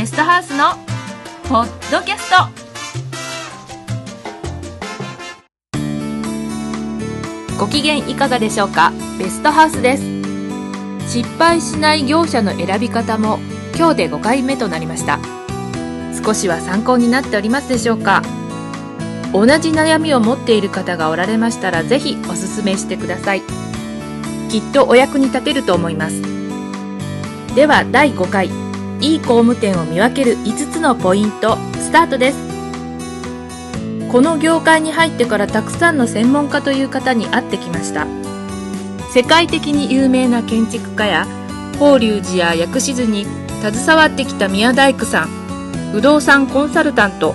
ゲストハウスのポッドキャスト。ご機嫌いかがでしょうか？ベストハウスです。失敗しない業者の選び方も今日で5回目となりました。少しは参考になっておりますでしょうか？同じ悩みを持っている方がおられましたらぜひおすすめしてください。きっとお役に立てると思います。では第5回。いい工務店を見分ける5つのポイントスタートです。この業界に入ってからたくさんの専門家という方に会ってきました。世界的に有名な建築家や法隆寺や薬師図に携わってきた宮大工さん不動産コンサルタント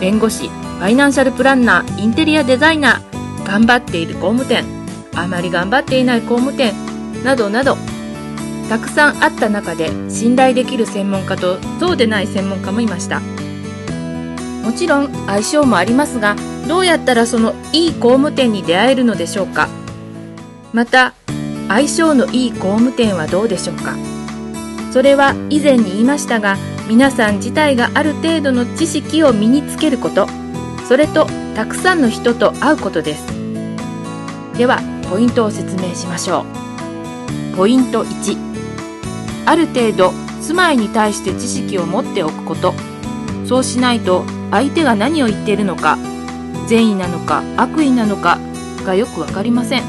弁護士ファイナンシャルプランナーインテリアデザイナー頑張っている工務店あまり頑張っていない工務店などなどたくさんあった中で信頼できる専門家とそうでない専門家もいました。もちろん相性もありますがどうやったらそのいい工務店に出会えるのでしょうか。また相性のいい工務店はどうでしょうか。それは以前に言いましたが皆さん自体がある程度の知識を身につけること。それとたくさんの人と会うことです。ではポイントを説明しましょう。ポイント1ある程度住まいに対して知識を持っておくこと。そうしないと相手が何を言っているのか善意なのか悪意なのかがよく分かりません。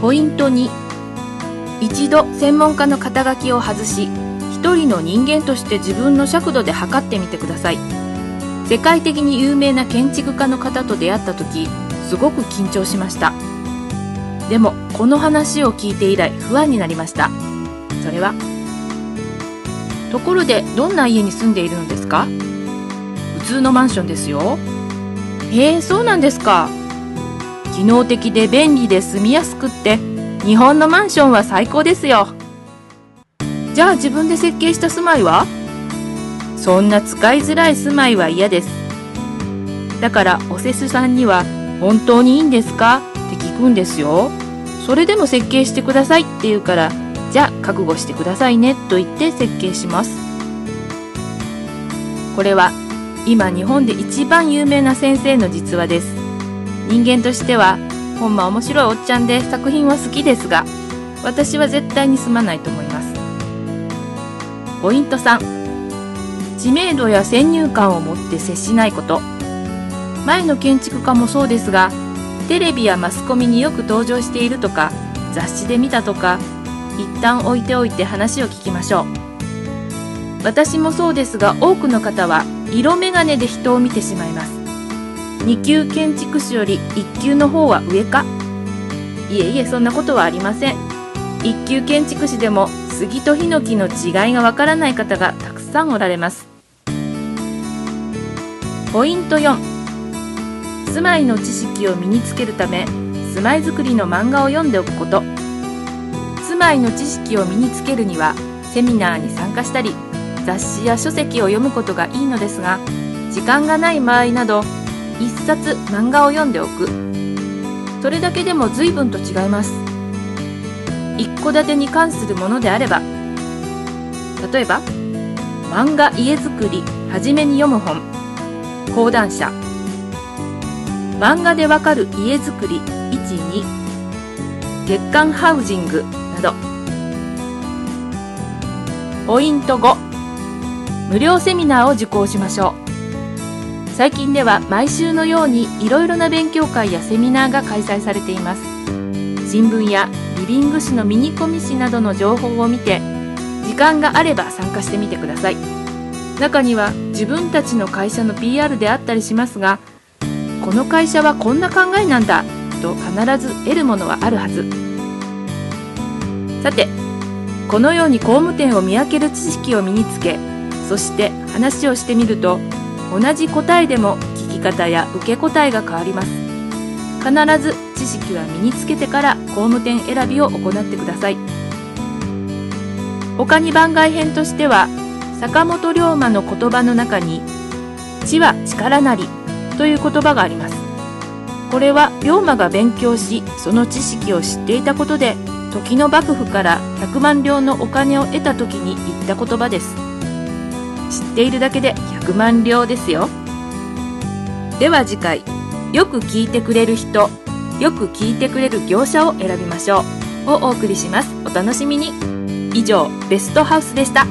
ポイント2一度専門家の肩書きを外し一人の人間として自分の尺度で測ってみてください。世界的に有名な建築家の方と出会った時すごく緊張しました。でもこの話を聞いて以来不安になりました。それはところでどんな家に住んでいるのですか？普通のマンションですよ。へえそうなんですか。機能的で便利で住みやすくって日本のマンションは最高ですよ。じゃあ自分で設計した住まいは？そんな使いづらい住まいは嫌です。だからおせすさんには本当にいいんですか？聞くんですよ。それでも設計してくださいって言うからじゃあ覚悟してくださいねと言って設計します。これは今日本で一番有名な先生の実話です。人間としてはほんま面白いおっちゃんで作品は好きですが私は絶対に住まないと思います。ポイント3知名度や先入観を持って接しないこと。前の建築家もそうですがテレビやマスコミによく登場しているとか雑誌で見たとか一旦置いておいて話を聞きましょう。私もそうですが多くの方は色眼鏡で人を見てしまいます。2級建築士より1級の方は上か？いえいえそんなことはありません。1級建築士でも杉とヒノキの違いがわからない方がたくさんおられます。ポイント4住まいの知識を身につけるため住まいづくりの漫画を読んでおくこと。住まいの知識を身につけるにはセミナーに参加したり雑誌や書籍を読むことがいいのですが時間がない場合など一冊漫画を読んでおく。それだけでも随分と違います。一戸建てに関するものであれば例えば漫画家づくりはじめに読む本講談社漫画でわかる家づくり12月刊ハウジングなど。ポイント5無料セミナーを受講しましょう。最近では毎週のようにいろいろな勉強会やセミナーが開催されています。新聞やリビング誌のミニコミ誌などの情報を見て時間があれば参加してみてください。中には自分たちの会社の PR であったりしますがこの会社はこんな考えなんだと必ず得るものはあるはず。さてこのように工務店を見分ける知識を身につけそして話をしてみると同じ答えでも聞き方や受け答えが変わります。必ず知識は身につけてから工務店選びを行ってください。他に番外編としては坂本龍馬の言葉の中に「知は力なり」という言葉があります。これは龍馬が勉強しその知識を知っていたことで時の幕府から100万両のお金を得た時に言った言葉です。知っているだけで100万両ですよ。では次回よく聞いてくれる人よく聞いてくれる業者を選びましょう。をお送りします。お楽しみに。以上ベストハウスでした。